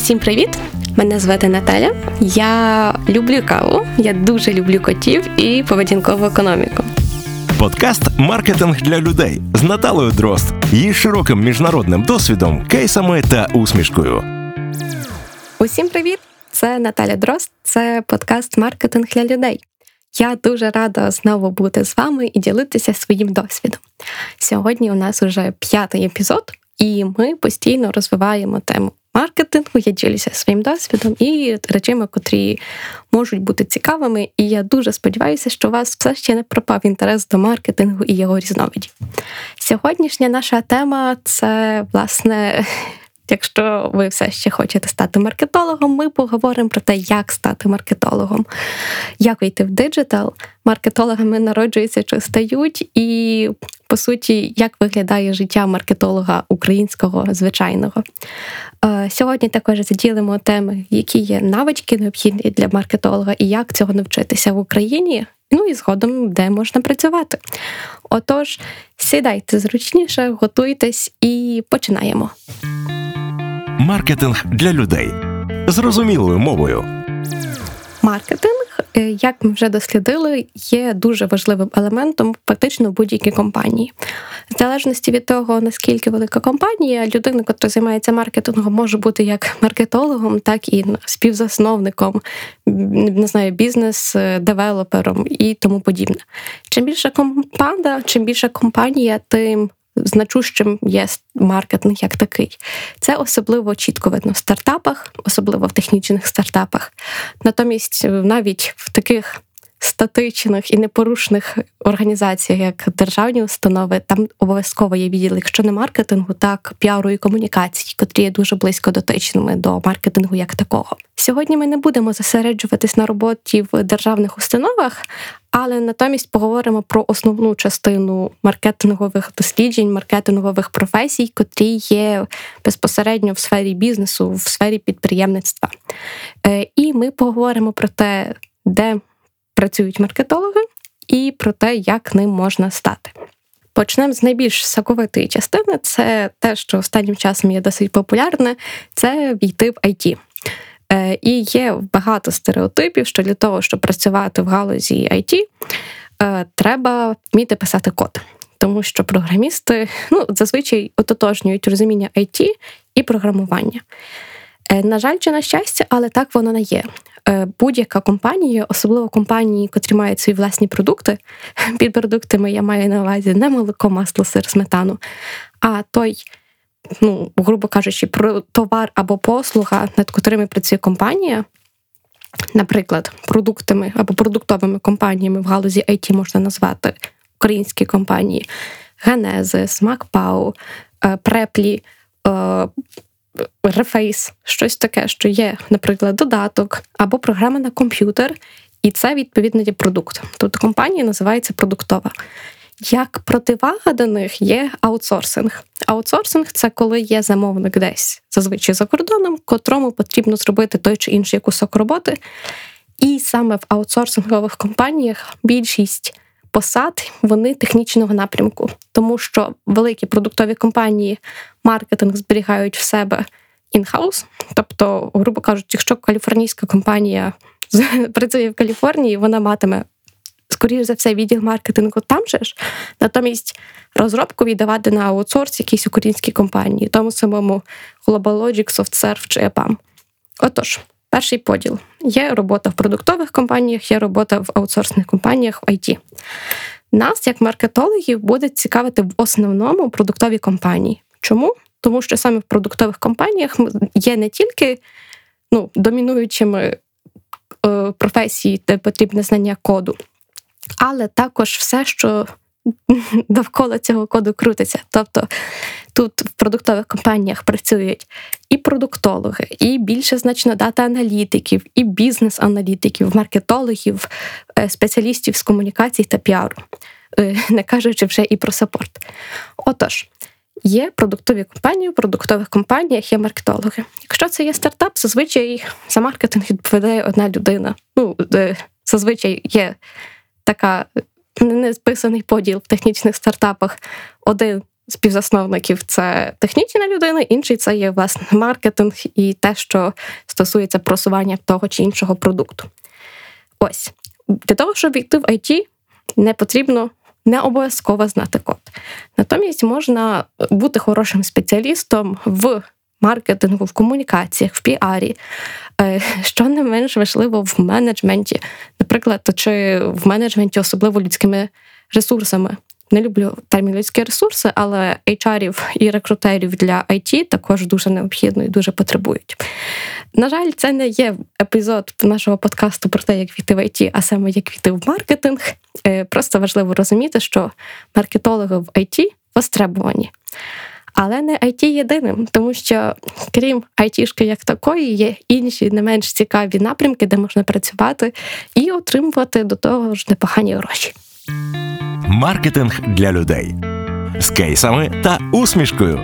Усім привіт! Мене звати Наталя. Я люблю каву, я дуже люблю котів і поведінкову економіку. Подкаст Маркетинг для людей з Наталою Дрозд, її широким міжнародним досвідом, кейсами та усмішкою. Усім привіт! Це Наталя Дрозд, це подкаст Маркетинг для людей. Я дуже рада знову бути з вами і ділитися своїм досвідом. Сьогодні у нас вже п'ятий епізод, і ми постійно розвиваємо тему маркетингу. Я ділюся своїм досвідом і речами, котрі можуть бути цікавими. І я дуже сподіваюся, що у вас все ще не пропав інтерес до маркетингу і його різновидів. Сьогоднішня наша тема це власне Якщо ви все ще хочете стати маркетологом, ми поговоримо про те, як стати маркетологом, як вийти в диджитал. Маркетологами народжуються чи стають, і по суті, як виглядає життя маркетолога українського звичайного. Е, сьогодні також заділимо теми, які є навички необхідні для маркетолога і як цього навчитися в Україні. Ну і згодом, де можна працювати. Отож, сідайте зручніше, готуйтесь і починаємо. Маркетинг для людей зрозумілою мовою. Маркетинг, е, як ми вже дослідили, є дуже важливим елементом фактично будь-якій компанії. В залежності від того, наскільки велика компанія, людина, яка займається маркетингом, може бути як маркетологом, так і співзасновником, не знаю, бізнес-девелопером і тому подібне. Чим більша компанда, чим більша компанія, тим значущим є маркетинг як такий. Це особливо чітко видно в стартапах, особливо в технічних стартапах. Натомість, навіть в таких статичних і непорушних організаціях, як державні установи, там обов'язково є відділ, якщо не маркетингу, так піару і комунікації, котрі є дуже близько дотичними до маркетингу як такого. Сьогодні ми не будемо зосереджуватись на роботі в державних установах, але натомість поговоримо про основну частину маркетингових досліджень, маркетингових професій, котрі є безпосередньо в сфері бізнесу, в сфері підприємництва. Е, і ми поговоримо про те, де працюють маркетологи, і про те, як ним можна стати. Почнемо з найбільш соковитої частини. Це те, що останнім часом є досить популярне, це війти в IT. Е, і є багато стереотипів, що для того, щоб працювати в галузі IT, е, треба вміти писати код. Тому що програмісти ну, зазвичай ототожнюють розуміння IT і програмування. Е, на жаль, чи на щастя, але так воно не є. Будь-яка компанія, особливо компанії, котрі мають свої власні продукти. Під продуктами я маю на увазі не молоко, масло, сир, сметану, а той ну, грубо кажучи, товар або послуга, над котрими працює компанія. Наприклад, продуктами або продуктовими компаніями в галузі IT можна назвати українські компанії Genesis, MacPaw, Preply, Reface, щось таке, що є, наприклад, додаток або програма на комп'ютер, і це відповідно є продукт. Тобто компанія називається продуктова. Як противага до них є аутсорсинг. Аутсорсинг це коли є замовник десь зазвичай за кордоном, котрому потрібно зробити той чи інший кусок роботи. І саме в аутсорсингових компаніях більшість посад вони технічного напрямку, тому що великі продуктові компанії маркетинг зберігають в себе інхаус. Тобто, грубо кажучи, якщо каліфорнійська компанія працює в Каліфорнії, вона матиме скоріш за все, відділ маркетингу там же ж. Натомість розробку віддавати на аутсорс якійсь українській компанії, тому самому GlobalLogic, SoftServe чи EPAM. Отож, перший поділ: є робота в продуктових компаніях, є робота в аутсорсних компаніях в IT. Нас, як маркетологів, буде цікавити в основному продуктові компанії. Чому? Тому що саме в продуктових компаніях є не тільки ну, домінуючими е, професії, де потрібне знання коду, але також все, що довкола цього коду крутиться. Тобто тут в продуктових компаніях працюють і продуктологи, і більше значно дата-аналітиків, і бізнес-аналітиків, маркетологів, е, спеціалістів з комунікацій та піару, е, не кажучи вже і про саппорт. Отож. Є продуктові компанії, в продуктових компаніях є маркетологи. Якщо це є стартап, зазвичай за маркетинг відповідає одна людина. Ну, зазвичай є така не списаний поділ в технічних стартапах. Один співзасновників це технічна людина, інший це є власне маркетинг і те, що стосується просування того чи іншого продукту. Ось для того, щоб війти в IT, не потрібно. Не обов'язково знати код. Натомість можна бути хорошим спеціалістом в маркетингу, в комунікаціях, в піарі, е, що не менш важливо в менеджменті, наприклад, чи в менеджменті, особливо людськими ресурсами. Не люблю термін людські ресурси, але HR-ів і рекрутерів для IT також дуже необхідно і дуже потребують. На жаль, це не є епізод нашого подкасту про те, як війти в IT, а саме як війти в маркетинг. Е, просто важливо розуміти, що маркетологи в IT востребувані. Але не IT єдиним, тому що крім айтішки як такої, є інші не менш цікаві напрямки, де можна працювати і отримувати до того ж непогані гроші. Маркетинг для людей з кейсами та усмішкою.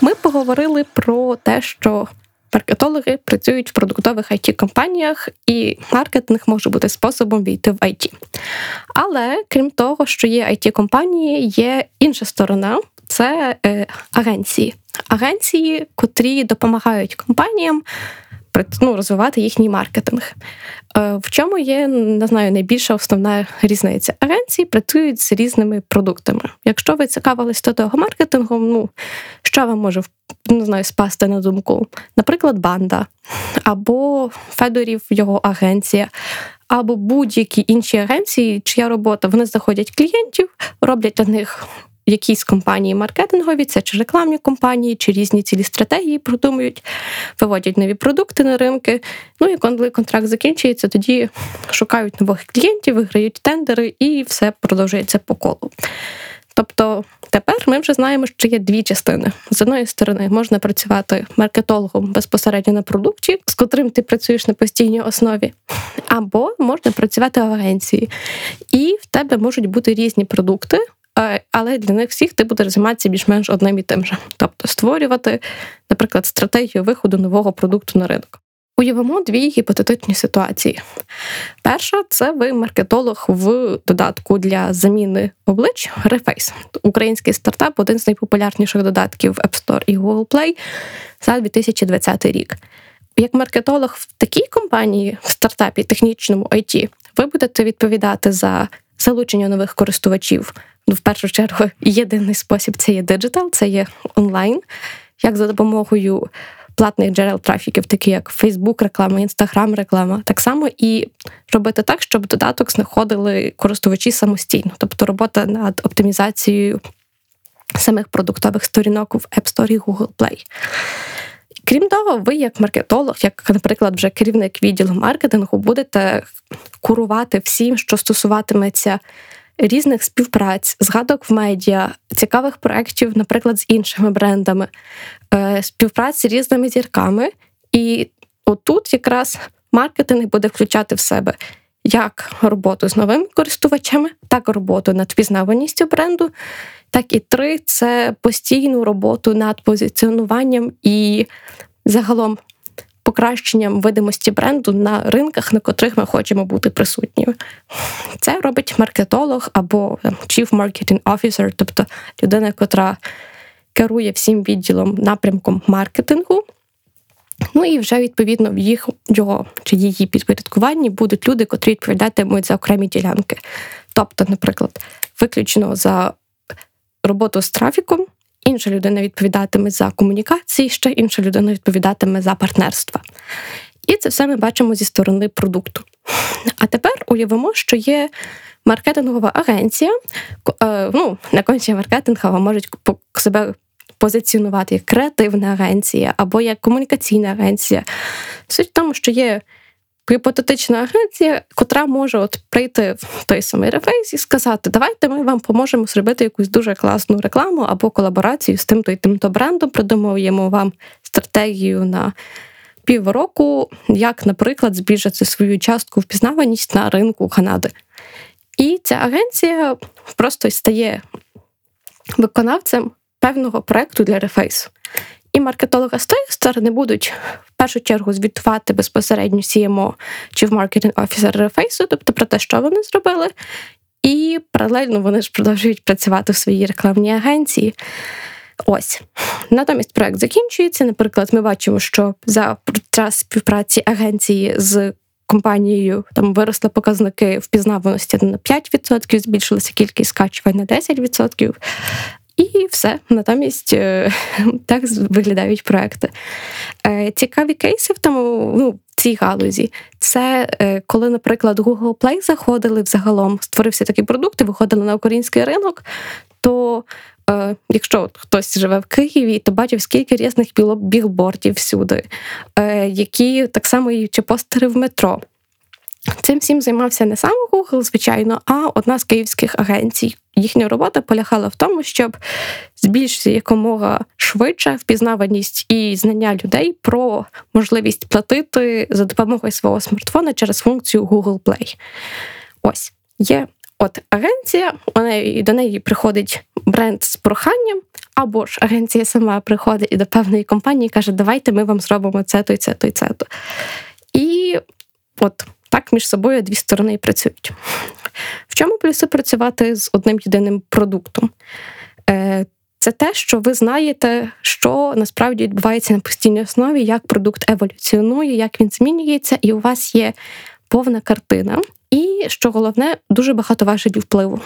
Ми поговорили про те, що маркетологи працюють в продуктових it компаніях і маркетинг може бути способом війти в IT. Але крім того, що є it компанії є інша сторона це е, агенції. Агенції, котрі допомагають компаніям ну, розвивати їхній маркетинг. Е, в чому є, не знаю, найбільша основна різниця? Агенції працюють з різними продуктами. Якщо ви цікавились до того маркетингом, ну що вам може не знаю, спасти на думку? Наприклад, банда, або Федорів його агенція, або будь-які інші агенції, чия робота вони знаходять клієнтів, роблять для них якісь компанії маркетингові, це чи рекламні компанії, чи різні цілі стратегії продумують, виводять нові продукти на ринки. Ну і коли контракт закінчується, тоді шукають нових клієнтів, виграють тендери, і все продовжується по колу. Тобто тепер ми вже знаємо, що є дві частини. З одної сторони, можна працювати маркетологом безпосередньо на продукті, з котрим ти працюєш на постійній основі, або можна працювати в агенції, і в тебе можуть бути різні продукти. Е, але для них всіх ти будеш займатися більш-менш одним і тим же. Тобто створювати, наприклад, стратегію виходу нового продукту на ринок. Уявимо дві гіпотетичні ситуації. Перша це ви маркетолог в додатку для заміни облич Reface. Український стартап один з найпопулярніших додатків в App Store і Google Play за 2020 рік. Як маркетолог в такій компанії, в стартапі технічному IT, ви будете відповідати за залучення нових користувачів. Ну, в першу чергу єдиний спосіб це є диджитал, це є онлайн, як за допомогою платних джерел трафіків, такі як Facebook реклама, Instagram реклама, так само і робити так, щоб додаток знаходили користувачі самостійно, тобто робота над оптимізацією самих продуктових сторінок в App Store і Google Play. Крім того, ви, як маркетолог, як, наприклад, вже керівник відділу маркетингу, будете курувати всім, що стосуватиметься різних співпраць, згадок в медіа, цікавих проєктів, наприклад, з іншими брендами, е, співпраці з різними зірками. І отут якраз маркетинг буде включати в себе як роботу з новими користувачами, так і роботу над впізнаваністю бренду. Так і три це постійну роботу над позиціонуванням і загалом покращенням видимості бренду на ринках, на котрих ми хочемо бути присутніми. Це робить маркетолог або Chief Marketing Officer, тобто людина, котра керує всім відділом напрямком маркетингу. Ну і вже відповідно в їх його чи її підпорядкуванні будуть люди, котрі відповідатимуть за окремі ділянки. Тобто, наприклад, виключно за роботу з трафіком, інша людина відповідатиме за комунікації, ще інша людина відповідатиме за партнерства. І це все ми бачимо зі сторони продукту. А тепер уявимо, що є маркетингова агенція, е, ну, на кончі маркетингова можуть себе позиціонувати як креативна агенція або як комунікаційна агенція. Суть в тому, що є гіпотетична агенція, котра може от прийти в той самий рефейс і сказати: Давайте ми вам поможемо зробити якусь дуже класну рекламу або колаборацію з тим-то і тим-то брендом. Придумуємо вам стратегію на півроку, як, наприклад, збільшити свою частку впізнаваність на ринку Канади. І ця агенція просто стає виконавцем певного проекту для рефейсу. І маркетолога з тої сторони будуть в першу чергу звітувати безпосередньо CMO чи в маркетинг офісер рефейсу, тобто про те, що вони зробили. і паралельно вони ж продовжують працювати в своїй рекламній агенції. Ось натомість проект закінчується. Наприклад, ми бачимо, що за час співпраці агенції з компанією там виросли показники впізнаваності на 5%, збільшилася кількість скачувань на 10%. І все, натомість е, так виглядають проекти. Е, цікаві кейси в тому, ну, в цій галузі. Це е, коли, наприклад, Google Play заходили взагалом, створився такий продукт і виходили на український ринок, то Якщо хтось живе в Києві, то бачив, скільки різних білбордів всюди, які так само і чи постери в метро. Цим всім займався не сам Google, звичайно, а одна з київських агенцій. Їхня робота полягала в тому, щоб збільшити якомога швидше впізнаваність і знання людей про можливість платити за допомогою свого смартфона через функцію Google Play. Ось є от агенція, вона до неї приходить бренд з проханням, або ж агенція сама приходить і до певної компанії каже, давайте ми вам зробимо це, то і це, то і це. І от так між собою дві сторони працюють. В чому плюси працювати з одним єдиним продуктом? Е, це те, що ви знаєте, що насправді відбувається на постійній основі, як продукт еволюціонує, як він змінюється, і у вас є повна картина. І що головне, дуже багато важелів впливу.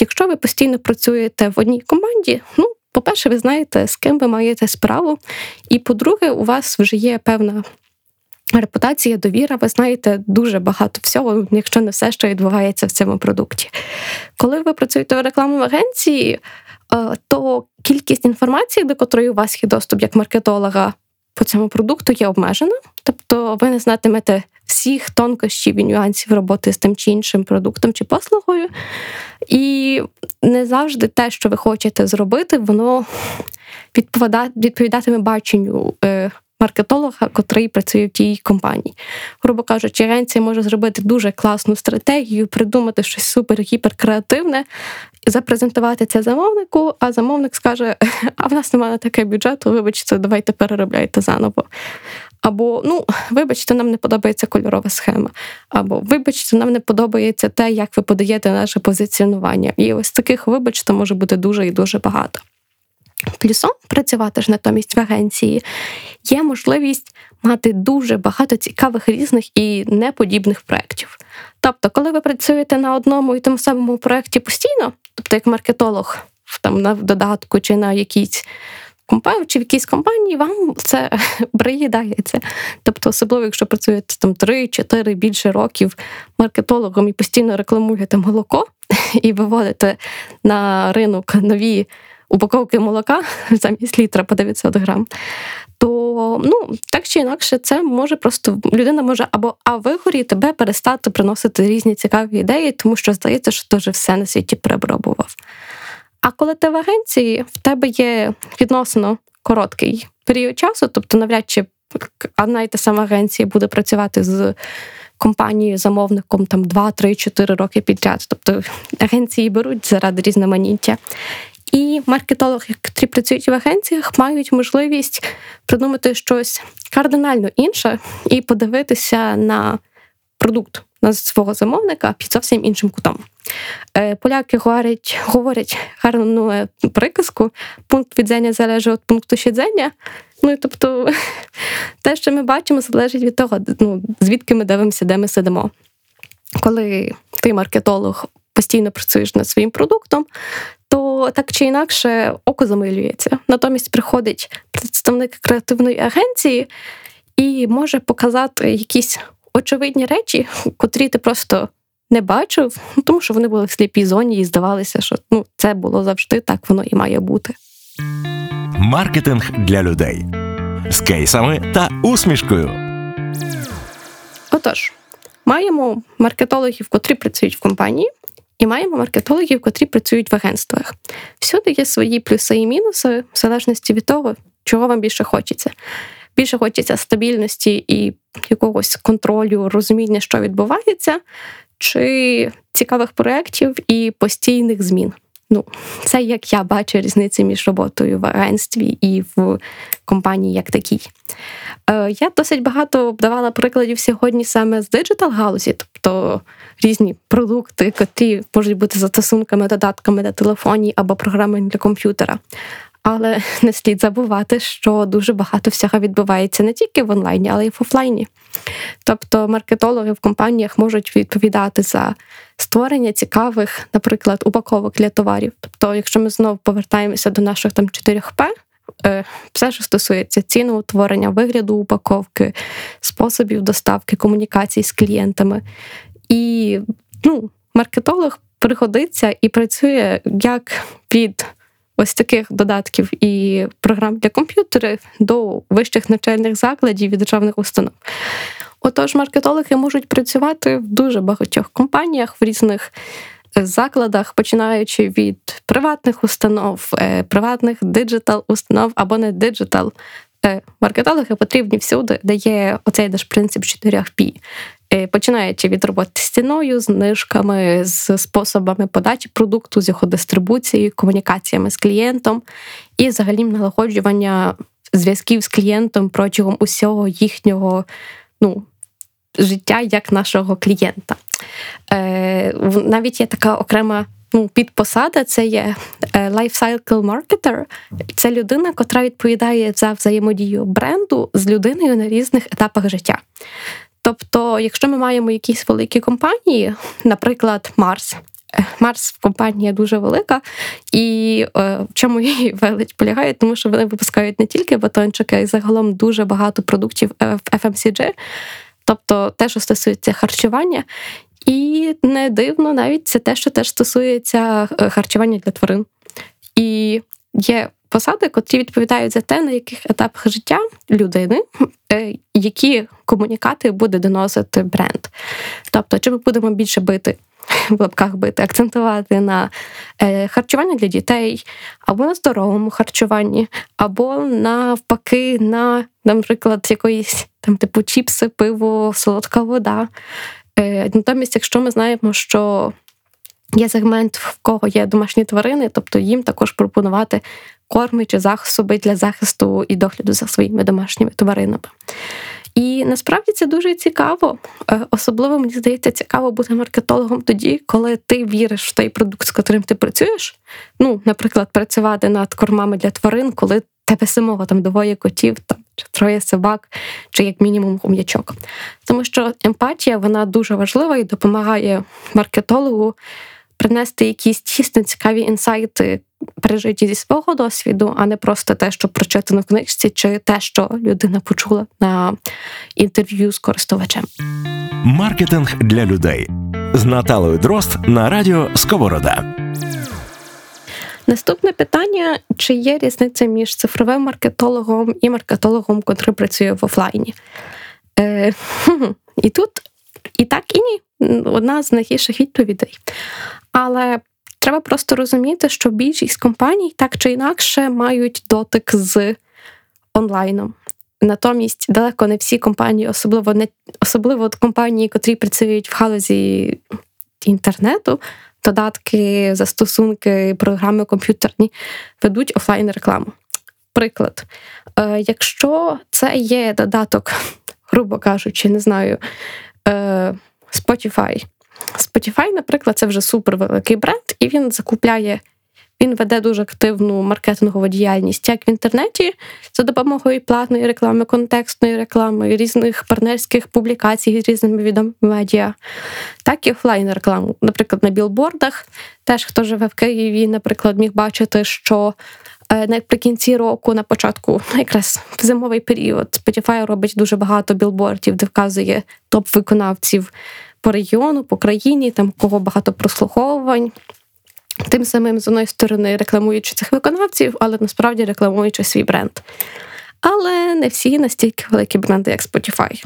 Якщо ви постійно працюєте в одній команді, ну, по-перше, ви знаєте, з ким ви маєте справу, і по-друге, у вас вже є певна Репутація, довіра, ви знаєте дуже багато всього, якщо не все, що відбувається в цьому продукті. Коли ви працюєте в рекламній агенції, е, то кількість інформації, до котрої у вас є доступ як маркетолога по цьому продукту, є обмежена. Тобто ви не знатимете всіх тонкощів і нюансів роботи з тим чи іншим продуктом чи послугою. І не завжди те, що ви хочете зробити, воно відповідатиме баченню е, маркетолога, котрий працює в тій компанії. Грубо кажучи, агенція може зробити дуже класну стратегію, придумати щось супер-гіперкреативне, запрезентувати це замовнику, а замовник скаже: А в нас немає таке бюджету, вибачте, давайте переробляйте заново. Або, ну, вибачте, нам не подобається кольорова схема. Або вибачте, нам не подобається те, як ви подаєте наше позиціонування. І ось таких, вибачте, може бути дуже і дуже багато. Плюсом працювати ж натомість в агенції є можливість мати дуже багато цікавих різних і неподібних проєктів. Тобто, коли ви працюєте на одному і тому самому проєкті постійно, тобто як маркетолог там на додатку чи на якійсь компанії, чи в якійсь компанії, вам це приїдається. Тобто, особливо, якщо працюєте там 3-4 більше років маркетологом і постійно рекламуєте молоко і виводите на ринок нові упаковки молока замість літра по 900 грам, то ну так чи інакше, це може просто людина може або а вигоріти, тебе перестати приносити різні цікаві ідеї, тому що здається, що ти вже все на світі перепробував. А коли ти в агенції, в тебе є відносно короткий період часу, тобто навряд чи одна і та сама агенція буде працювати з компанією, замовником там 2, 3, 4 роки підряд. Тобто агенції беруть заради різноманіття. І маркетологи, які працюють в агенціях, мають можливість придумати щось кардинально інше і подивитися на продукт на свого замовника під зовсім іншим кутом. Е, поляки говорять говорять гарну приказку: пункт відзення залежить від пункту щодзення. Ну і тобто те, що ми бачимо, залежить від того, ну, звідки ми дивимося, де ми сидимо. Коли ти маркетолог постійно працюєш над своїм продуктом, то так чи інакше око замилюється. Натомість приходить представник креативної агенції і може показати якісь очевидні речі, котрі ти просто не бачив, ну, тому що вони були в сліпій зоні і здавалося, що ну, це було завжди так, воно і має бути. Маркетинг для людей з кейсами та усмішкою. Отож, маємо маркетологів, котрі працюють в компанії. І маємо маркетологів, котрі працюють в агентствах. Всюди є свої плюси і мінуси, в залежності від того, чого вам більше хочеться. Більше хочеться стабільності і якогось контролю, розуміння, що відбувається, чи цікавих проєктів і постійних змін. Ну, це як я бачу різницю між роботою в агентстві і в компанії як такій. Е, я досить багато давала прикладів сьогодні саме з диджитал галузі, тобто різні продукти, котрі можуть бути застосунками, додатками на телефоні або програмами для комп'ютера. Але не слід забувати, що дуже багато всього відбувається не тільки в онлайні, але й в офлайні. Тобто маркетологи в компаніях можуть відповідати за створення цікавих, наприклад, упаковок для товарів. Тобто, якщо ми знову повертаємося до наших там 4П, е, все, що стосується ціноутворення, вигляду упаковки, способів доставки, комунікації з клієнтами. І ну, маркетолог приходиться і працює як від ось таких додатків і програм для комп'ютерів до вищих навчальних закладів і державних установ. Отож, маркетологи можуть працювати в дуже багатьох компаніях в різних е, закладах, починаючи від приватних установ, е, приватних диджитал установ або не диджитал. Е, маркетологи потрібні всюди, де є оцей наш принцип 4P. Е, починаючи від роботи з ціною, знижками, з способами подачі продукту, з його дистрибуцією, комунікаціями з клієнтом і взагалі налагоджування зв'язків з клієнтом протягом усього їхнього ну, життя як нашого клієнта. Е, Навіть є така окрема. Ну, підпосада це є е, lifecycle marketer. Це людина, котра відповідає за взаємодію бренду з людиною на різних етапах життя. Тобто, якщо ми маємо якісь великі компанії, наприклад, Марс. Е, Марс компанія дуже велика, і е, чому її велич полягає, тому що вони випускають не тільки батончики, а й загалом дуже багато продуктів в FMCG, тобто те, що стосується харчування. І не дивно, навіть це те, що теж стосується е, харчування для тварин. І є посади, котрі відповідають за те, на яких етапах життя людини, е, які комунікати буде доносити бренд. Тобто, чи ми будемо більше бити. В лапках бити, акцентувати на е, харчуванні для дітей, або на здоровому харчуванні, або навпаки, на, наприклад, якоїсь там типу чіпси, пиво, солодка вода. Е, Натомість, якщо ми знаємо, що є сегмент, в кого є домашні тварини, тобто їм також пропонувати корми чи засоби для захисту і догляду за своїми домашніми тваринами. І насправді це дуже цікаво. Е, особливо мені здається, цікаво бути маркетологом тоді, коли ти віриш в той продукт, з яким ти працюєш. Ну, наприклад, працювати над кормами для тварин, коли тебе самого там двоє котів, там чи троє собак, чи як мінімум хом'ячок. Тому що емпатія вона дуже важлива і допомагає маркетологу принести якісь дійсно цікаві інсайти, пережиті зі свого досвіду, а не просто те, що прочитано в книжці, чи те, що людина почула на інтерв'ю з користувачем. Маркетинг для людей з Наталою Дрозд на радіо Сковорода. Наступне питання: чи є різниця між цифровим маркетологом і маркетологом, котрий працює в офлайні? Е, І тут і так, і ні. Одна з найгірших відповідей. Але треба просто розуміти, що більшість компаній так чи інакше мають дотик з онлайном. Натомість далеко не всі компанії, особливо не особливо компанії, котрі працюють в галузі інтернету, додатки, застосунки, програми комп'ютерні, ведуть офлайн рекламу. Приклад, е, якщо це є додаток, грубо кажучи, не знаю, е, Spotify, Spotify, наприклад, це вже супервеликий бренд, і він закупляє, він веде дуже активну маркетингову діяльність як в інтернеті за допомогою платної реклами, контекстної реклами, різних партнерських публікацій з різними відомими медіа, так і офлайн рекламу. Наприклад, на білбордах. Теж хто живе в Києві, наприклад, міг бачити, що. Е, наприкінці року, на початку, якраз в зимовий період, Spotify робить дуже багато білбордів, де вказує топ виконавців по регіону, по країні, там кого багато прослуховувань. Тим самим, з одної сторони, рекламуючи цих виконавців, але насправді рекламуючи свій бренд. Але не всі настільки великі бренди, як Spotify.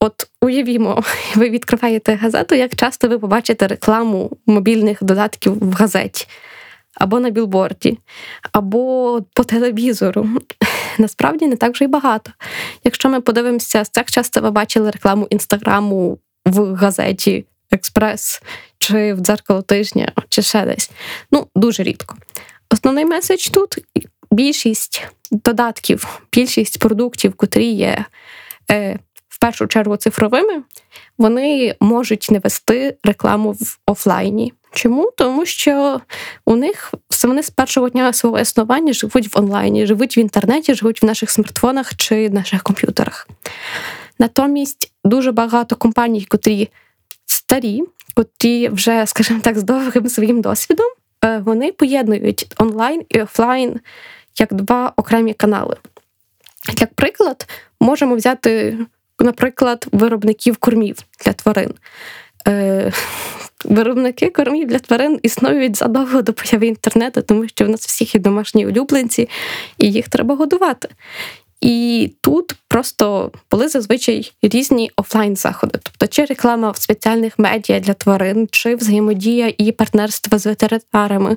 От уявімо, ви відкриваєте газету, як часто ви побачите рекламу мобільних додатків в газеті, або на білборді, або по телевізору. Насправді не так вже й багато. Якщо ми подивимося, як часто ви бачили рекламу інстаграму в газеті Експрес чи в дзеркало тижня, чи ще десь. Ну, дуже рідко. Основний меседж тут більшість додатків, більшість продуктів, котрі є е, в першу чергу цифровими, вони можуть не вести рекламу в офлайні. Чому? Тому що у них вони з першого дня свого існування живуть в онлайні, живуть в інтернеті, живуть в наших смартфонах чи наших комп'ютерах. Натомість дуже багато компаній, котрі старі, котрі вже, скажімо так, з довгим своїм досвідом, е, вони поєднують онлайн і офлайн як два окремі канали. Як приклад, можемо взяти, наприклад, виробників кормів для тварин. Е, Виробники кормів для тварин існують задовго до появи інтернету, тому що в нас всіх є домашні улюбленці, і їх треба годувати. І тут просто були зазвичай різні офлайн-заходи, тобто чи реклама в спеціальних медіа для тварин, чи взаємодія і партнерство з ветеринарами,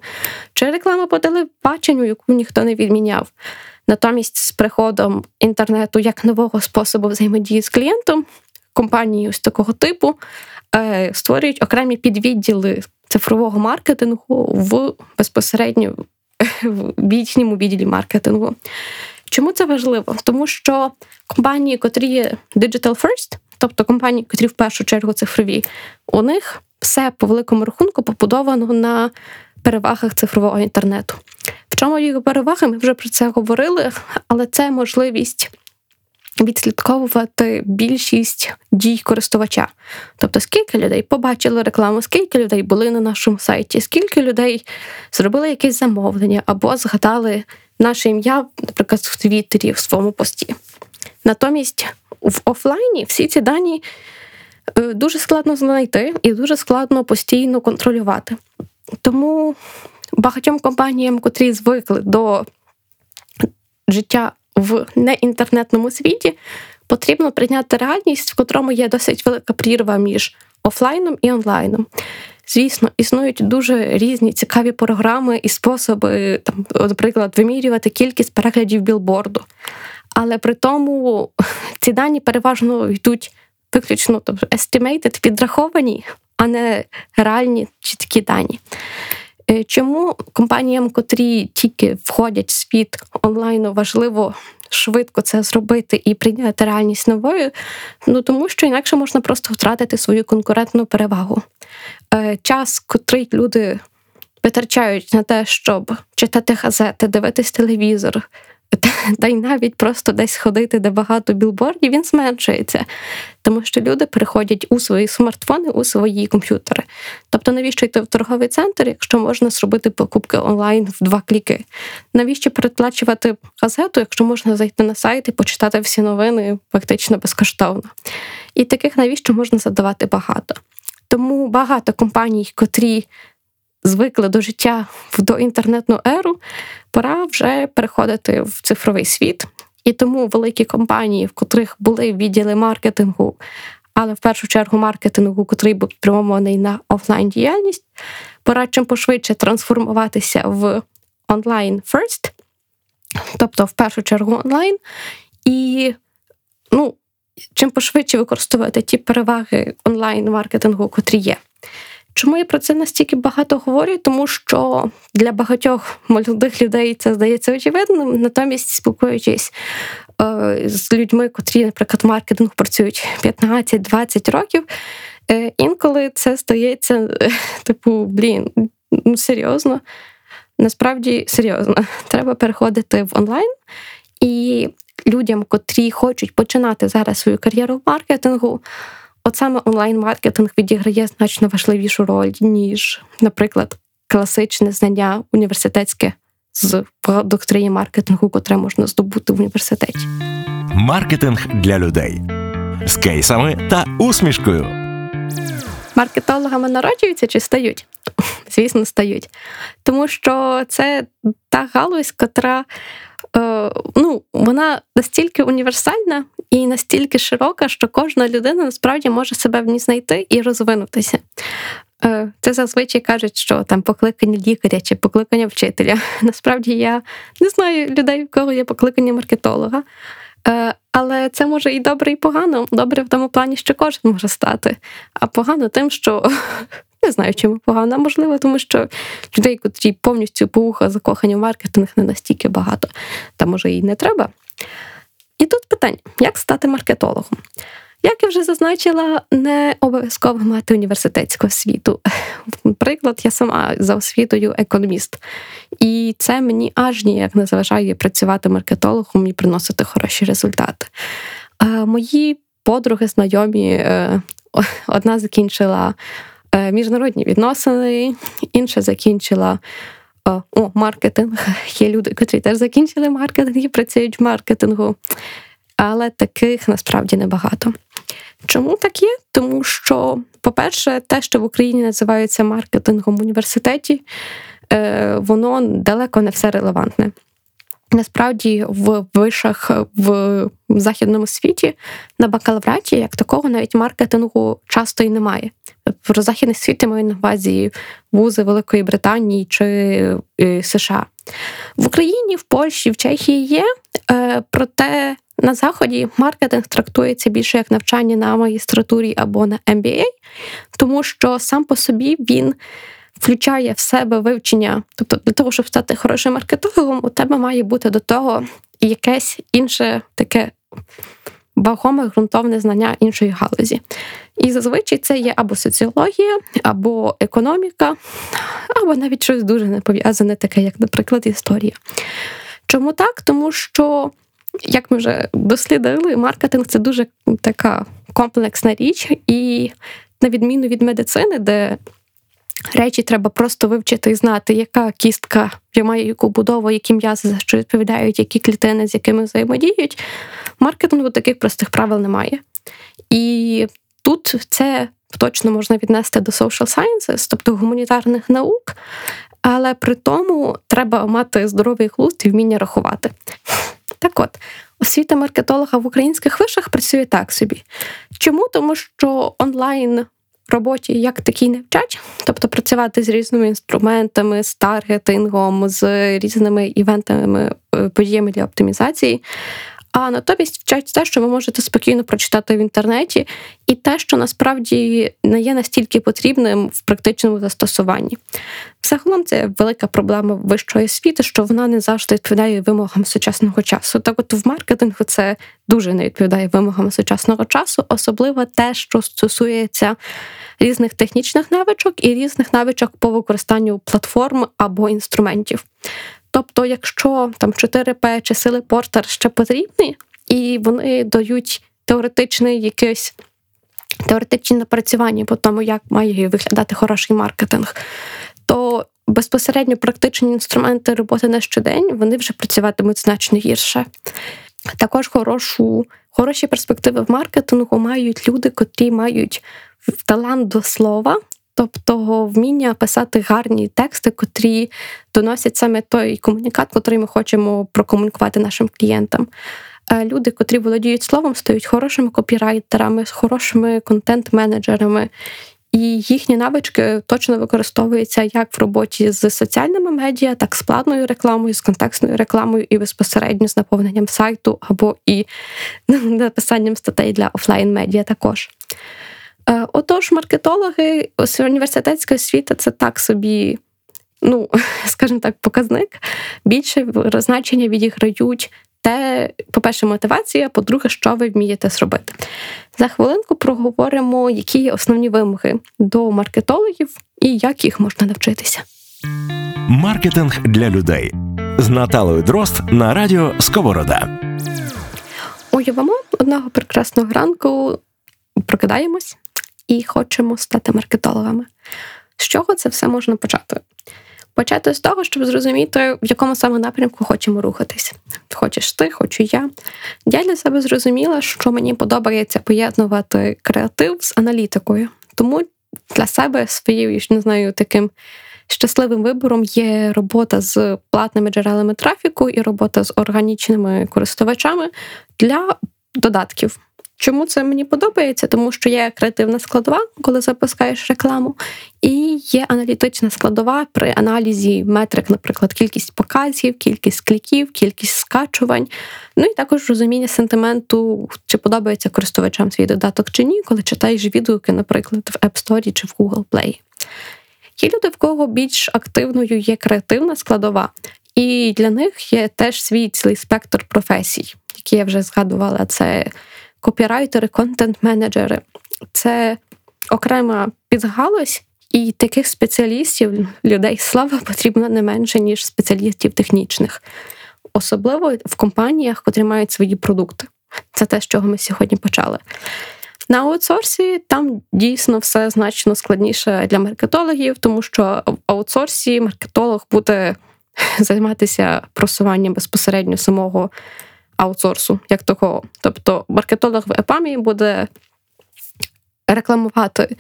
чи реклама по телебаченню, яку ніхто не відміняв. Натомість, з приходом інтернету як нового способу взаємодії з клієнтом, компанії ось такого типу е, створюють окремі підвідділи цифрового маркетингу в безпосередньо в бічному відділі маркетингу. Чому це важливо? Тому що компанії, котрі є digital first, тобто компанії, котрі в першу чергу цифрові, у них все по великому рахунку побудовано на перевагах цифрового інтернету. В чому його переваги? Ми вже про це говорили, але це можливість. Відслідковувати більшість дій користувача, тобто скільки людей побачили рекламу, скільки людей були на нашому сайті, скільки людей зробили якесь замовлення або згадали наше ім'я, наприклад, в Твіттері в своєму пості. Натомість в офлайні всі ці дані е, дуже складно знайти і дуже складно постійно контролювати. Тому багатьом компаніям, котрі звикли до життя в неінтернетному світі, потрібно прийняти реальність, в котрому є досить велика прірва між офлайном і онлайном. Звісно, існують дуже різні цікаві програми і способи, там, наприклад, вимірювати кількість переглядів білборду. Але при тому ці дані переважно йдуть виключно тобто estimated, підраховані, а не реальні чіткі дані. Е, чому компаніям, котрі тільки входять в світ онлайну, важливо швидко це зробити і прийняти реальність новою? Ну тому що інакше можна просто втратити свою конкурентну перевагу. Е, час, котрий люди витрачають на те, щоб читати газети, дивитись телевізор, та й навіть просто десь ходити, де багато білбордів, він зменшується, тому що люди переходять у свої смартфони, у свої комп'ютери. Тобто, навіщо йти в торговий центр, якщо можна зробити покупки онлайн в два кліки? Навіщо передплачувати газету, якщо можна зайти на сайт і почитати всі новини фактично безкоштовно? І таких навіщо можна задавати багато? Тому багато компаній, котрі звикли до життя в доінтернетну еру, пора вже переходити в цифровий світ. І тому великі компанії, в котрих були відділи маркетингу, але в першу чергу маркетингу, котрий був спрямований на офлайн діяльність, пора чим пошвидше трансформуватися в онлайн first, тобто в першу чергу онлайн, і ну, чим пошвидше використовувати ті переваги онлайн-маркетингу, котрі є. Чому я про це настільки багато говорю? Тому що для багатьох молодих людей це здається очевидним, натомість спілкуючись е, з людьми, котрі, наприклад, в маркетингу працюють 15-20 років, е, інколи це стається, е, типу, блін, ну серйозно. Насправді серйозно, треба переходити в онлайн. І людям, котрі хочуть починати зараз свою кар'єру в маркетингу, от саме онлайн-маркетинг відіграє значно важливішу роль, ніж, наприклад, класичне знання університетське з доктрини маркетингу, котре можна здобути в університеті. Маркетинг для людей з кейсами та усмішкою. Маркетологами народжуються чи стають? Звісно, стають. Тому що це та галузь, котра ну, вона настільки універсальна і настільки широка, що кожна людина насправді може себе в ній знайти і розвинутися. Е, це зазвичай кажуть, що там покликання лікаря чи покликання вчителя. Насправді я не знаю людей, в кого є покликання маркетолога. Е, але це може і добре, і погано. Добре в тому плані, що кожен може стати. А погано тим, що Не знаю, чому погано. Можливо, тому що людей, котрі повністю по закохані в маркетинг, не настільки багато, та може і не треба. І тут питання: як стати маркетологом? Як я вже зазначила, не обов'язково мати університетську освіту. Приклад, я сама за освітою економіст, і це мені аж ніяк не заважає працювати маркетологом і приносити хороші результати. Мої подруги, знайомі, е, одна закінчила е, міжнародні відносини, інша закінчила. О, маркетинг. Є люди, котрі теж закінчили маркетинг і працюють в маркетингу. Але таких насправді небагато. Чому так є? Тому що, по-перше, те, що в Україні називається маркетингом в університеті, е, воно далеко не все релевантне. Насправді, в вишах в західному світі на бакалавраті, як такого, навіть маркетингу часто і немає. В західних світі маю на увазі вузи Великої Британії чи е, США. В Україні, в Польщі, в Чехії є, е, проте на заході маркетинг трактується більше як навчання на магістратурі або на MBA, тому що сам по собі він включає в себе вивчення. Тобто, для того, щоб стати хорошим маркетологом, у тебе має бути до того якесь інше таке вагоме ґрунтовне знання іншої галузі. І зазвичай це є або соціологія, або економіка, або навіть щось дуже не пов'язане, таке, як, наприклад, історія. Чому так? Тому що як ми вже дослідили, маркетинг це дуже така комплексна річ, і на відміну від медицини, де речі треба просто вивчити і знати, яка кістка має яку будову, які м'язи за що відповідають, які клітини, з якими взаємодіють. Маркетингу таких простих правил немає. І тут це точно можна віднести до social sciences, тобто гуманітарних наук, але при тому треба мати здоровий глузд і вміння рахувати. Так от, освіта маркетолога в українських вишах працює так собі. Чому? Тому що онлайн роботі як такій не вчать, тобто працювати з різними інструментами, з таргетингом, з різними івентами, е, подіями для оптимізації. А натомість вчать те, що ви можете спокійно прочитати в інтернеті, і те, що насправді не є настільки потрібним в практичному застосуванні. Загалом це велика проблема вищої освіти, що вона не завжди відповідає вимогам сучасного часу. Так, от в маркетингу це дуже не відповідає вимогам сучасного часу, особливо те, що стосується різних технічних навичок і різних навичок по використанню платформ або інструментів. Тобто, якщо там 4П чи сили Портер ще потрібні, і вони дають теоретичний якийсь теоретичні напрацювання по тому, як має виглядати хороший маркетинг, то безпосередньо практичні інструменти роботи на щодень вони вже працюватимуть значно гірше. Також хорошу, хороші перспективи в маркетингу мають люди, котрі мають талант до слова, Тобто вміння писати гарні тексти, котрі доносять саме той комунікат, котрий ми хочемо прокомунікувати нашим клієнтам. Е, люди, котрі володіють словом, стають хорошими копірайтерами, хорошими контент-менеджерами, і їхні навички точно використовуються як в роботі з соціальними медіа, так і з платною рекламою, з контекстною рекламою і безпосередньо з наповненням сайту або і написанням статей для офлайн медіа також. Е, отож, маркетологи, університетська освіта це так собі, ну, скажімо так, показник. Більше значення відіграють те, по-перше, мотивація, по-друге, що ви вмієте зробити. За хвилинку проговоримо, які є основні вимоги до маркетологів і як їх можна навчитися. Маркетинг для людей з Наталою Дрозд на радіо Сковорода. Уявимо одного прекрасного ранку. Прокидаємось і хочемо стати маркетологами. З чого це все можна почати? Почати з того, щоб зрозуміти, в якому саме напрямку хочемо рухатись. Хочеш ти, хочу я. Я для себе зрозуміла, що мені подобається поєднувати креатив з аналітикою. Тому для себе своєю, не знаю, таким щасливим вибором є робота з платними джерелами трафіку і робота з органічними користувачами для додатків. Чому це мені подобається? Тому що є креативна складова, коли запускаєш рекламу, і є аналітична складова при аналізі метрик, наприклад, кількість показів, кількість кліків, кількість скачувань. Ну і також розуміння сентименту, чи подобається користувачам свій додаток чи ні, коли читаєш відгуки, наприклад, в App Store чи в Google Play. Є люди, в кого більш активною є креативна складова, і для них є теж свій цілий спектр професій, які я вже згадувала. Це копірайтери, контент-менеджери. Це окрема підгалузь, і таких спеціалістів, людей слава потрібно не менше, ніж спеціалістів технічних, особливо в компаніях, котрі мають свої продукти. Це те, з чого ми сьогодні почали. На аутсорсі там дійсно все значно складніше для маркетологів, тому що в аутсорсі маркетолог буде займатися просуванням безпосередньо самого аутсорсу, як такого. Тобто маркетолог в ЕПАМі буде рекламувати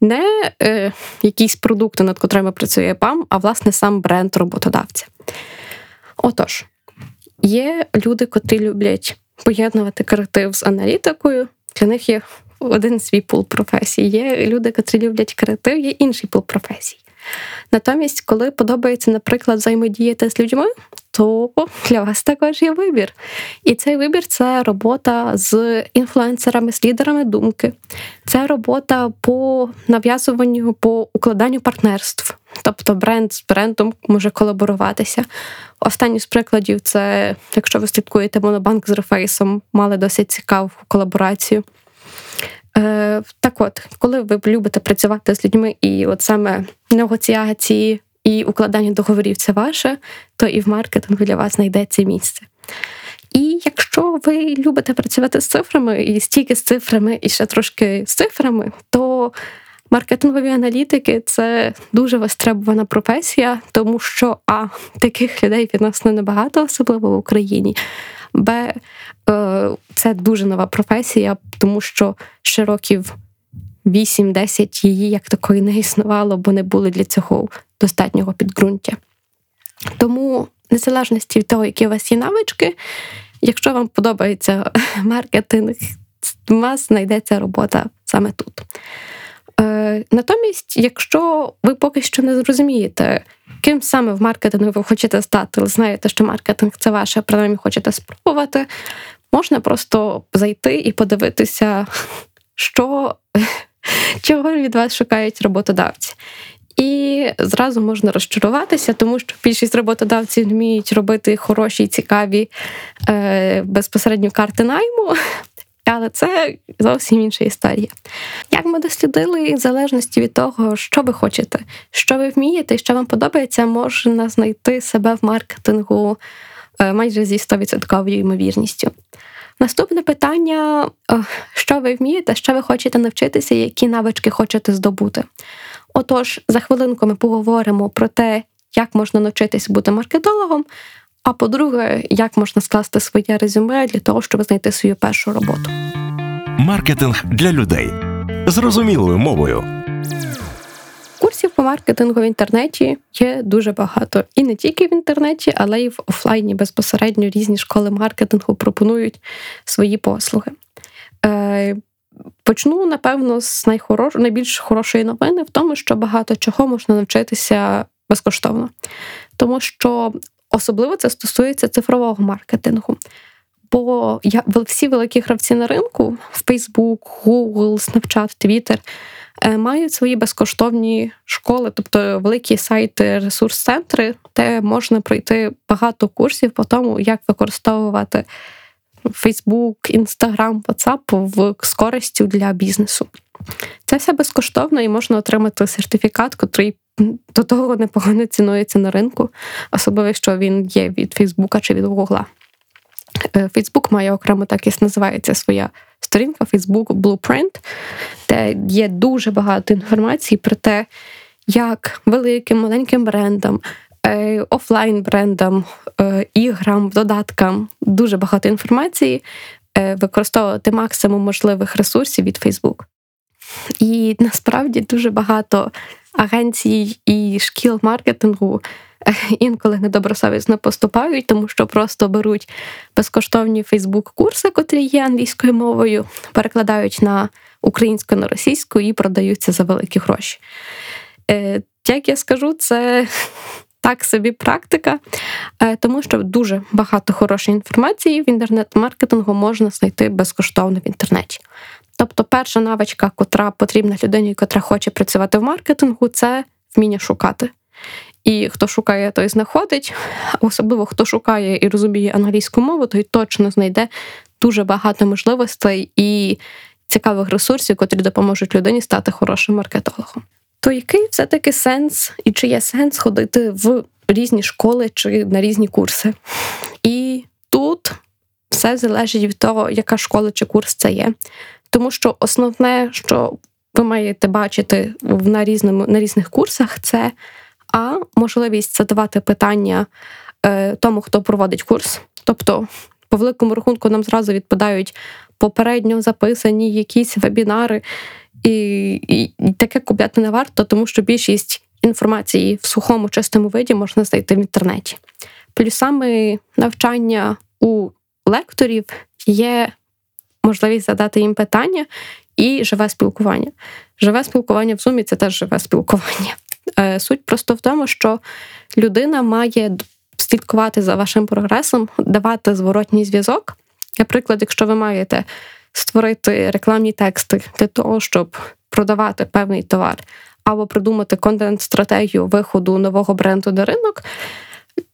не е, якісь продукти, над котрими працює ЕПАМ, а власне сам бренд роботодавця. Отож, є люди, котрі люблять поєднувати креатив з аналітикою. Для них є один свій пул професій. Є люди, котрі люблять креатив, є інший пул професій. Натомість, коли подобається, наприклад, взаємодіяти з людьми, то для вас також є вибір. І цей вибір це робота з інфлюенсерами, з лідерами думки, це робота по нав'язуванню, по укладанню партнерств. Тобто бренд з брендом може колаборуватися. Останній з прикладів це, якщо ви слідкуєте Монобанк з Рефейсом, мали досить цікаву колаборацію. Е, Так от, коли ви любите працювати з людьми, і от саме негоціації і укладання договорів це ваше, то і в маркетингу для вас знайдеться місце. І якщо ви любите працювати з цифрами, і стільки з цифрами, і ще трошки з цифрами, то маркетингові аналітики це дуже востребована професія, тому що а таких людей відносно небагато, особливо в Україні. Б е, це дуже нова професія, тому що ще років 8-10 її як такої не існувало, бо не було для цього достатнього підґрунтя. Тому, незалежності від того, які у вас є навички, якщо вам подобається маркетинг, у вас знайдеться робота саме тут. Е, натомість, якщо ви поки що не зрозумієте, ким саме в маркетингу ви хочете стати, знаєте, що маркетинг це ваше, принаймні хочете спробувати, можна просто зайти і подивитися, що, чого від вас шукають роботодавці. І зразу можна розчаруватися, тому що більшість роботодавців вміють робити хороші, цікаві е, безпосередньо карти найму, але це зовсім інша історія. Як ми дослідили, в залежності від того, що ви хочете, що ви вмієте, що вам подобається, можна знайти себе в маркетингу е, майже зі 100% ймовірністю. Наступне питання: що ви вмієте, що ви хочете навчитися, які навички хочете здобути. Отож, за хвилинку ми поговоримо про те, як можна навчитись бути маркетологом. А по-друге, як можна скласти своє резюме для того, щоб знайти свою першу роботу. Маркетинг для людей зрозумілою мовою. Курсів по маркетингу в інтернеті є дуже багато. І не тільки в інтернеті, але й в офлайні безпосередньо різні школи маркетингу пропонують свої послуги. Е, Почну, напевно, з найхорош... найбільш хорошої новини в тому, що багато чого можна навчитися безкоштовно. Тому що Особливо це стосується цифрового маркетингу. Бо я всі великі гравці на ринку Facebook, Google, Snapchat, Twitter, мають свої безкоштовні школи, тобто великі сайти, ресурс-центри, де можна пройти багато курсів по тому, як використовувати Facebook, Instagram, WhatsApp в з користю для бізнесу. Це все безкоштовно і можна отримати сертифікат, котрий до того непогано цінується на ринку, особливо якщо він є від Фейсбука чи від Гугла. Фейсбук має окремо так і називається своя сторінка Facebook Blueprint, де є дуже багато інформації про те, як великим маленьким брендам, е, офлайн брендам, е, іграм, додаткам дуже багато інформації е, використовувати максимум можливих ресурсів від Facebook. І насправді дуже багато агенцій і шкіл маркетингу е, інколи недобросовісно поступають, тому що просто беруть безкоштовні Фейсбук-курси, котрі є англійською мовою, перекладають на українську, на російську і продаються за великі гроші. Е, як я скажу, це. Так собі практика, е, тому що дуже багато хорошої інформації в інтернет-маркетингу можна знайти безкоштовно в інтернеті. Тобто, перша навичка, котра потрібна людині, котра хоче працювати в маркетингу, це вміння шукати. І хто шукає, той знаходить. Особливо хто шукає і розуміє англійську мову, той точно знайде дуже багато можливостей і цікавих ресурсів, котрі допоможуть людині стати хорошим маркетологом. То який все-таки сенс і чи є сенс ходити в різні школи чи на різні курси? І тут все залежить від того, яка школа чи курс це є. Тому що основне, що ви маєте бачити на різному, на різних курсах, це а можливість задавати питання е, тому, хто проводить курс. Тобто, по великому рахунку, нам зразу відпадають попередньо записані якісь вебінари, і, і, таке купляти не варто, тому що більшість інформації в сухому чистому виді можна знайти в інтернеті. Плюсами навчання у лекторів є можливість задати їм питання і живе спілкування. Живе спілкування в Zoom – це теж живе спілкування. Е, суть просто в тому, що людина має слідкувати за вашим прогресом, давати зворотній зв'язок. Наприклад, якщо ви маєте створити рекламні тексти для того, щоб продавати певний товар, або придумати контент-стратегію виходу нового бренду на ринок,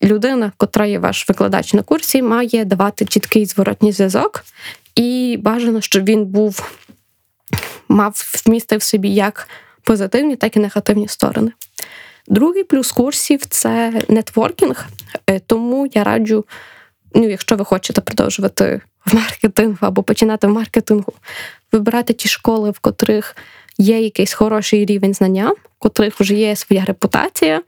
людина, котра є ваш викладач на курсі, має давати чіткий зворотній зв'язок, і бажано, щоб він був мав вмістив собі як позитивні, так і негативні сторони. Другий плюс курсів це нетворкінг, е, тому я раджу, ну, якщо ви хочете продовжувати в маркетингу або починати в маркетингу, вибирати ті школи, в котрих є якийсь хороший рівень знання, в котрих вже є своя репутація,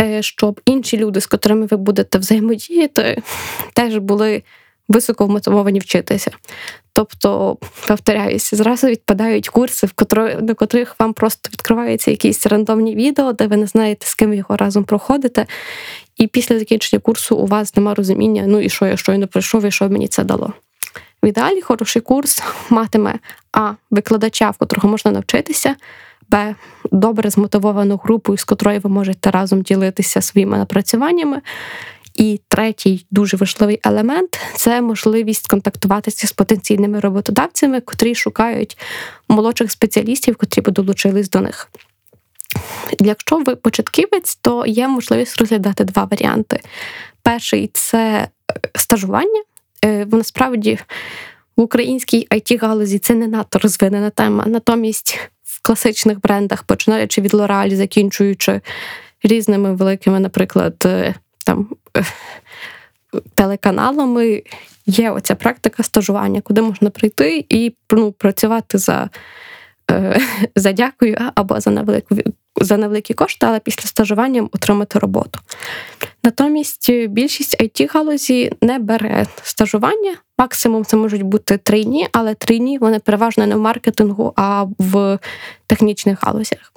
е, щоб інші люди, з котрими ви будете взаємодіяти, теж були високо вмотивовані вчитися. Тобто, повторяюся, зразу відпадають курси, в котро, до котрих вам просто відкриваються якісь рандомні відео, де ви не знаєте, з ким його разом проходите. І після закінчення курсу у вас нема розуміння, ну і що я щойно пройшов, і що мені це дало. В ідеалі хороший курс матиме А. Викладача, в котрого можна навчитися, Б. Добре змотивовану групу, з котрою ви можете разом ділитися своїми напрацюваннями. І третій дуже важливий елемент це можливість контактуватися з потенційними роботодавцями, котрі шукають молодших спеціалістів, котрі б долучились до них. Якщо ви початківець, то є можливість розглядати два варіанти. Перший це е, стажування. Е, насправді в українській it галузі це не надто розвинена тема. Натомість в класичних брендах, починаючи від L'Oreal, закінчуючи різними великими, наприклад, е, там телеканалами є оця практика стажування, куди можна прийти і ну, працювати за е, за дякую або за невелику за невеликі кошти, але після стажування отримати роботу. Натомість більшість it галузі не бере стажування. Максимум це можуть бути трійні, але трійні вони переважно не в маркетингу, а в технічних галузях.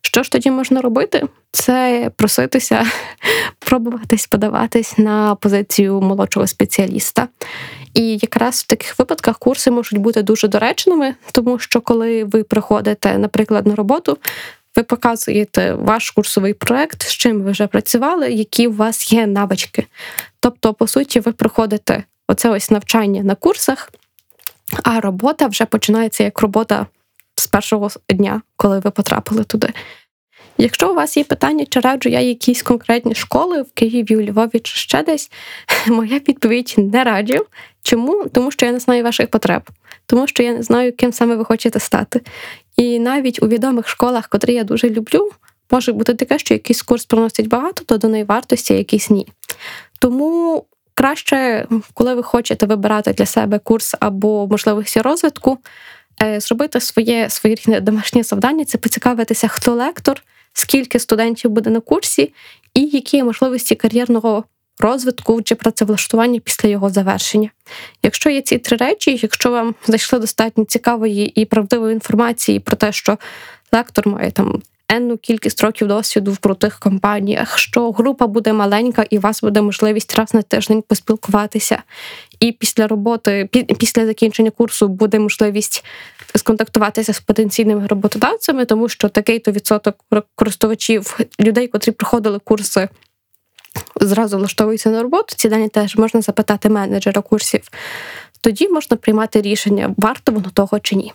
Що ж тоді можна робити? Це проситися, пробуватись подаватись на позицію молодшого спеціаліста. І якраз в таких випадках курси можуть бути дуже доречними, тому що коли ви приходите, наприклад, на роботу, ви показуєте ваш курсовий проект, з чим ви вже працювали, які у вас є навички. Тобто, по суті, ви проходите оце ось навчання на курсах, а робота вже починається як робота з першого дня, коли ви потрапили туди. Якщо у вас є питання, чи раджу я якісь конкретні школи в Києві, у Львові чи ще десь, моя відповідь не раджу. Чому? Тому що я не знаю ваших потреб, тому що я не знаю, ким саме ви хочете стати. І навіть у відомих школах, котрі я дуже люблю, може бути таке, що якийсь курс приносить багато, то доданої вартості, а якийсь ні. Тому краще, коли ви хочете вибирати для себе курс або можливості розвитку, зробити своє своє домашнє завдання це поцікавитися, хто лектор скільки студентів буде на курсі, і які можливості кар'єрного розвитку чи працевлаштування після його завершення. Якщо є ці три речі, якщо вам зайшли достатньо цікавої і правдивої інформації про те, що лектор має там енну кількість років досвіду в крутих компаніях, що група буде маленька і у вас буде можливість раз на тиждень поспілкуватися. І після роботи, після закінчення курсу буде можливість сконтактуватися з потенційними роботодавцями, тому що такий то відсоток користувачів людей, котрі проходили курси. Зразу влаштовуються на роботу, ці дані теж можна запитати менеджера курсів. Тоді можна приймати рішення, варто воно того чи ні.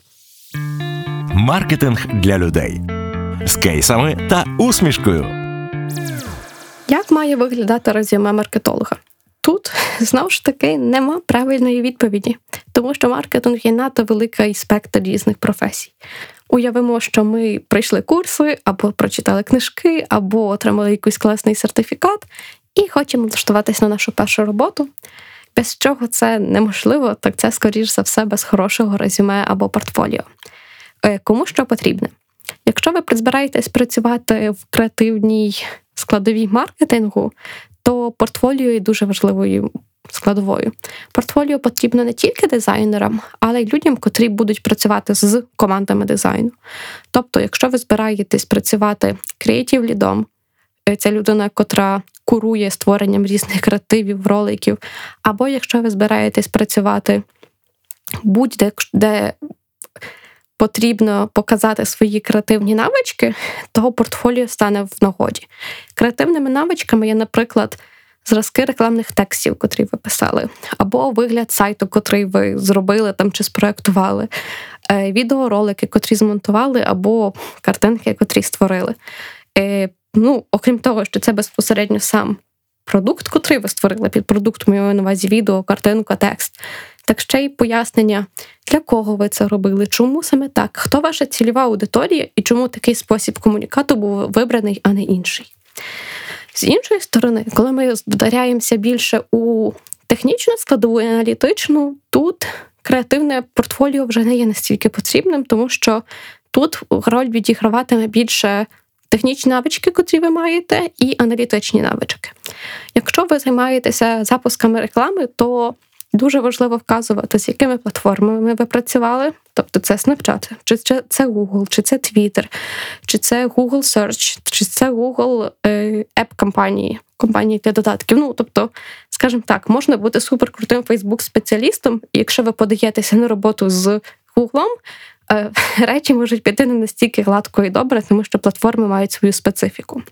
Маркетинг для людей з кейсами та усмішкою. Як має виглядати резюме маркетолога? Тут знову ж таки нема правильної відповіді, тому що маркетинг є надто великий спектр різних професій. Уявимо, що ми пройшли курси, або прочитали книжки, або отримали якийсь класний сертифікат, і хочемо влаштуватись на нашу першу роботу. Без чого це неможливо, так це, скоріш за все, без хорошого резюме або портфоліо. Е, кому що потрібне? Якщо ви збираєтесь працювати в креативній складовій маркетингу, то портфоліо є дуже важливою складовою. Портфоліо потрібно не тільки дизайнерам, але й людям, котрі будуть працювати з командами дизайну. Тобто, якщо ви збираєтесь працювати креатив лідом, це людина, котра курує створенням різних креативів, роликів, або якщо ви збираєтесь працювати будь-де де потрібно показати свої креативні навички, то портфоліо стане в нагоді. Креативними навичками є, наприклад, зразки рекламних текстів, котрі ви писали, або вигляд сайту, котрий ви зробили там чи спроектували, е, відеоролики, котрі змонтували, або картинки, котрі створили. Е, ну, Окрім того, що це безпосередньо сам продукт, котрий ви створили під продуктом, я маю на увазі відео, картинка, текст. Так ще й пояснення, для кого ви це робили, чому саме так, хто ваша цільова аудиторія і чому такий спосіб комунікату був вибраний, а не інший. З іншої сторони, коли ми вдаряємося більше у технічну складову і аналітичну, тут креативне портфоліо вже не є настільки потрібним, тому що тут роль відіграватиме більше технічні навички, котрі ви маєте, і аналітичні навички. Якщо ви займаєтеся запусками реклами, то Дуже важливо вказувати, з якими платформами ви працювали, тобто це Snapchat, чи це Google, чи це Twitter, чи це Google Search, чи це Google е, App компанії, компанії для додатків. Ну, тобто, скажімо так, можна бути суперкрутим Фейсбук-спеціалістом, і якщо ви подаєтеся на роботу з Google, речі можуть піти не настільки гладко і добре, тому що платформи мають свою специфіку.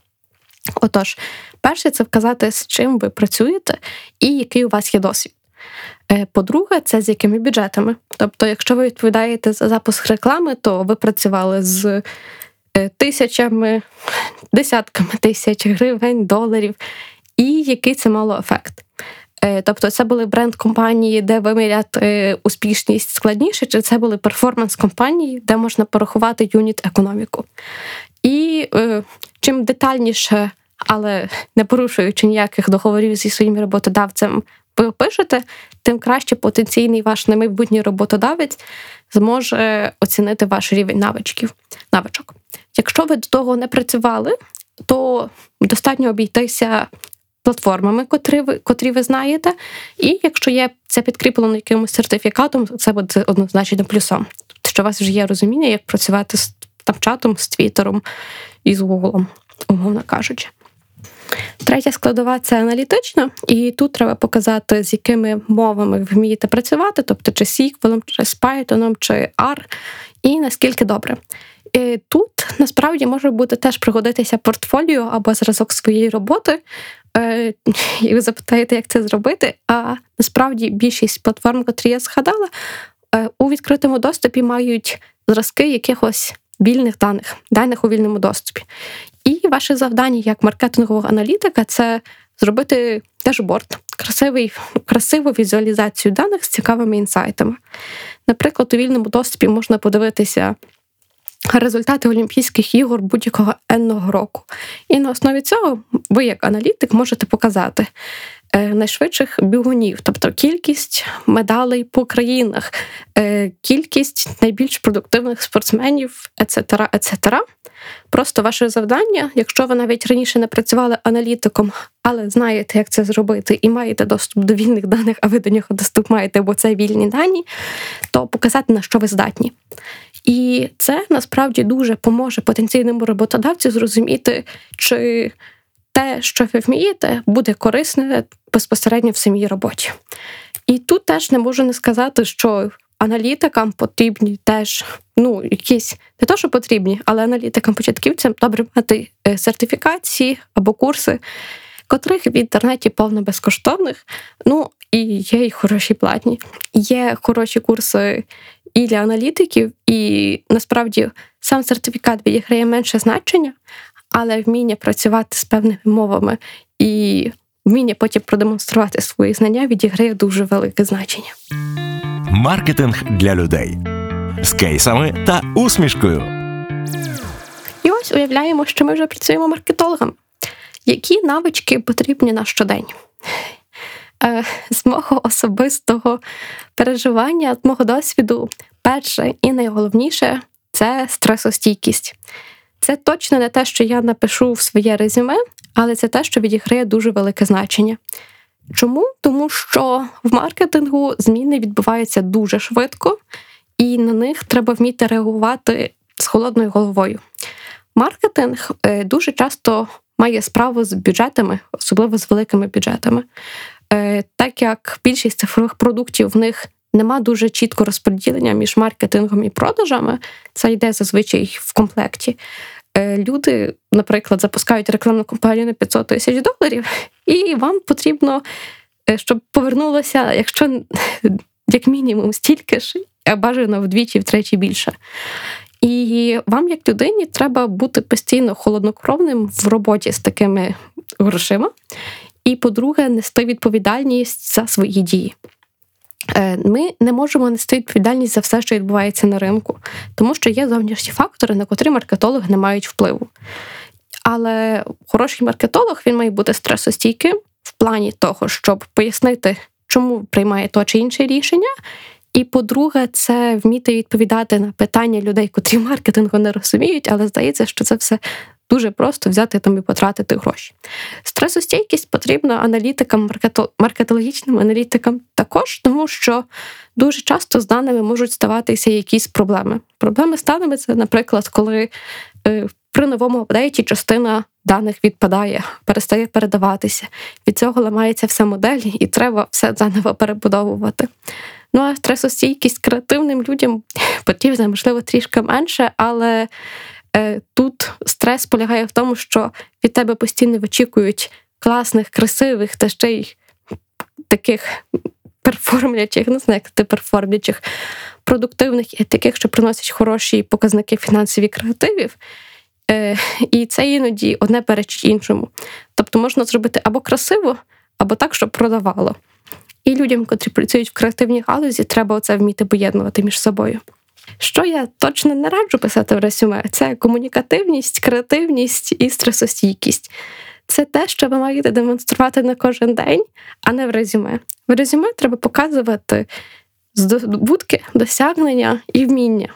Отож, перше, це вказати, з чим ви працюєте і який у вас є досвід. Е, по-друге, це з якими бюджетами. Тобто, якщо ви відповідаєте за запуск реклами, то ви працювали з е, тисячами, десятками тисяч гривень, доларів, і який це мало ефект. Е, тобто, це були бренд-компанії, де виміряти успішність складніше, чи це були перформанс-компанії, де можна порахувати юніт економіку. І е, чим детальніше, але не порушуючи ніяких договорів зі своїм роботодавцем, ви опишете, тим краще потенційний ваш немайбутній роботодавець зможе оцінити ваш рівень навичків, навичок. Якщо ви до того не працювали, то достатньо обійтися платформами, котрі ви котрі ви знаєте, і якщо є це підкріплено якимось сертифікатом, це буде однозначно плюсом. Тобто, що у вас вже є розуміння, як працювати з там з Твіттером і з Гуглом, умовно кажучи. Третя складова це аналітична, і тут треба показати, з якими мовами ви вмієте працювати, тобто чи SQL, чи з Python, чи R, і наскільки добре. І Тут насправді може бути теж пригодитися портфоліо або зразок своєї роботи. Е, і ви запитаєте, як це зробити. А насправді більшість платформ, котрі я згадала, е, у відкритому доступі мають зразки якихось вільних даних, даних у вільному доступі. І ваше завдання як маркетингового аналітика це зробити дешборд, красивий, красиву візуалізацію даних з цікавими інсайтами. Наприклад, у вільному доступі можна подивитися. Результати Олімпійських ігор будь-якого енного року. І на основі цього ви, як аналітик, можете показати, Е, найшвидших бігунів, тобто кількість медалей по країнах, е, кількість найбільш продуктивних спортсменів, ецетера, ецетера. Просто ваше завдання, якщо ви навіть раніше не працювали аналітиком, але знаєте, як це зробити, і маєте доступ до вільних даних, а ви до нього доступ маєте, бо це вільні дані, то показати, на що ви здатні. І це насправді дуже поможе потенційному роботодавцю зрозуміти, чи те, що ви вмієте, буде корисне безпосередньо в самій роботі. І тут теж не можу не сказати, що аналітикам потрібні теж ну, якісь не то, що потрібні, але аналітикам-початківцям добре мати е, сертифікації або курси, котрих в інтернеті повно безкоштовних. Ну і є й хороші платні. Є хороші курси і для аналітиків, і насправді сам сертифікат відіграє менше значення, але вміння працювати з певними мовами і вміння потім продемонструвати свої знання відіграє дуже велике значення. Маркетинг для людей з кейсами та усмішкою. І ось уявляємо, що ми вже працюємо маркетологами. Які навички потрібні на щодень? Е, з мого особистого переживання, з мого досвіду, перше і найголовніше це стресостійкість. Це точно не те, що я напишу в своє резюме, але це те, що відіграє дуже велике значення. Чому? Тому що в маркетингу зміни відбуваються дуже швидко, і на них треба вміти реагувати з холодною головою. Маркетинг е, дуже часто має справу з бюджетами, особливо з великими бюджетами. Е, так як більшість цифрових продуктів в них нема дуже чітко розподілення між маркетингом і продажами, це йде зазвичай в комплекті. Е, люди, наприклад, запускають рекламну кампанію на 500 тисяч доларів, і вам потрібно, е, щоб повернулося, якщо як мінімум стільки ж, а бажано вдвічі, втричі більше. І вам, як людині, треба бути постійно холоднокровним в роботі з такими грошима. І, по-друге, нести відповідальність за свої дії. Е, ми не можемо нести відповідальність за все, що відбувається на ринку, тому що є зовнішні фактори, на котрі маркетологи не мають впливу. Але хороший маркетолог він має бути стресостійким в плані того, щоб пояснити, чому приймає то чи інше рішення. І по-друге, це вміти відповідати на питання людей, котрі маркетингу не розуміють, але здається, що це все дуже просто взяти там і потратити гроші. Стресостійкість потрібна аналітикам, маркетологічним аналітикам також, тому що дуже часто з даними можуть ставатися якісь проблеми. Проблеми з даними це, наприклад, коли е, при новому апдейті частина даних відпадає, перестає передаватися. Від цього ламається вся модель, і треба все заново перебудовувати. Ну а стресостійкість креативним людям потрібна, можливо, трішки менше, але Е, тут стрес полягає в тому, що від тебе постійно вичікують класних, красивих та ще й таких перформлячих, не знаю, як ти перформлячих, продуктивних і таких, що приносять хороші показники фінансові креативів. Е, і це іноді одне перечить іншому. Тобто можна зробити або красиво, або так, щоб продавало. І людям, котрі працюють в креативній галузі, треба оце вміти поєднувати між собою. Що я точно не раджу писати в резюме, це комунікативність, креативність і стресостійкість. Це те, що ви маєте демонструвати на кожен день, а не в резюме. В резюме треба показувати здобутки, досягнення і вміння.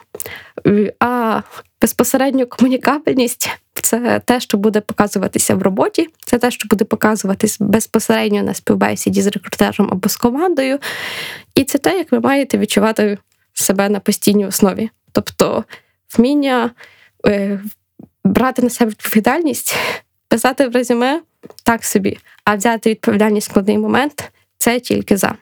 А безпосередньо комунікабельність це те, що буде показуватися в роботі, це те, що буде показуватись безпосередньо на співбесіді з рекрутером або з командою. І це те, як ви маєте відчувати себе на постійній основі. Тобто вміння е, брати на себе відповідальність, писати в резюме так собі, а взяти відповідальність в складний момент це тільки за.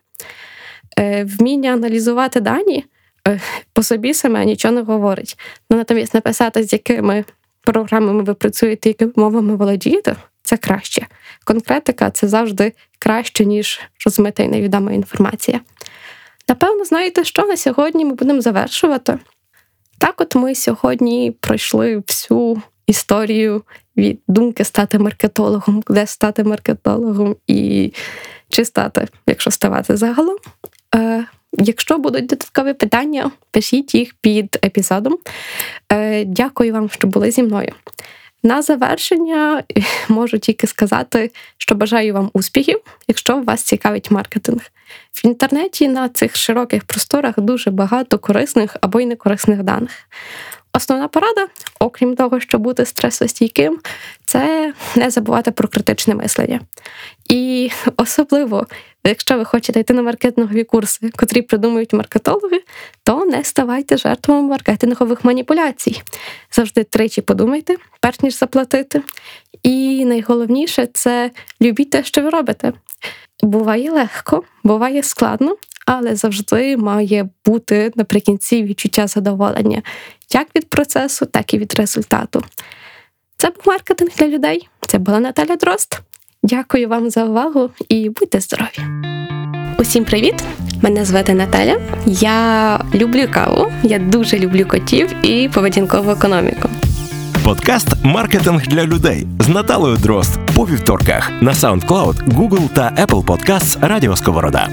Е, Вміння аналізувати дані е, по собі саме нічого не говорить. Ну, натомість написати, з якими програмами ви працюєте, якими мовами володієте, це краще. Конкретика це завжди краще, ніж розмита і невідома інформація. Напевно, знаєте, що на сьогодні ми будемо завершувати. Так, от ми сьогодні пройшли всю історію від думки стати маркетологом, де стати маркетологом і чи стати, якщо ставати загалом. Е, Якщо будуть додаткові питання, пишіть їх під епізодом. Е, Дякую вам, що були зі мною. На завершення можу тільки сказати, що бажаю вам успіхів, якщо вас цікавить маркетинг. В інтернеті на цих широких просторах дуже багато корисних або й некорисних даних. Основна порада, окрім того, щоб бути стресостійким, це не забувати про критичне мислення. І особливо, якщо ви хочете йти на маркетингові курси, котрі придумують маркетологи, то не ставайте жертвами маркетингових маніпуляцій. Завжди тричі подумайте, перш ніж заплатити. І найголовніше це любіть те, що ви робите. Буває легко, буває складно, але завжди має бути наприкінці відчуття задоволення як від процесу, так і від результату. Це був маркетинг для людей. Це була Наталя Дрозд. Дякую вам за увагу і будьте здорові! Усім привіт! Мене звати Наталя. Я люблю каву, я дуже люблю котів і поведінкову економіку. Подкаст Маркетинг для людей з Наталою Дрозд по вівторках на SoundCloud, Google та Apple Podcasts Радіо Сковорода.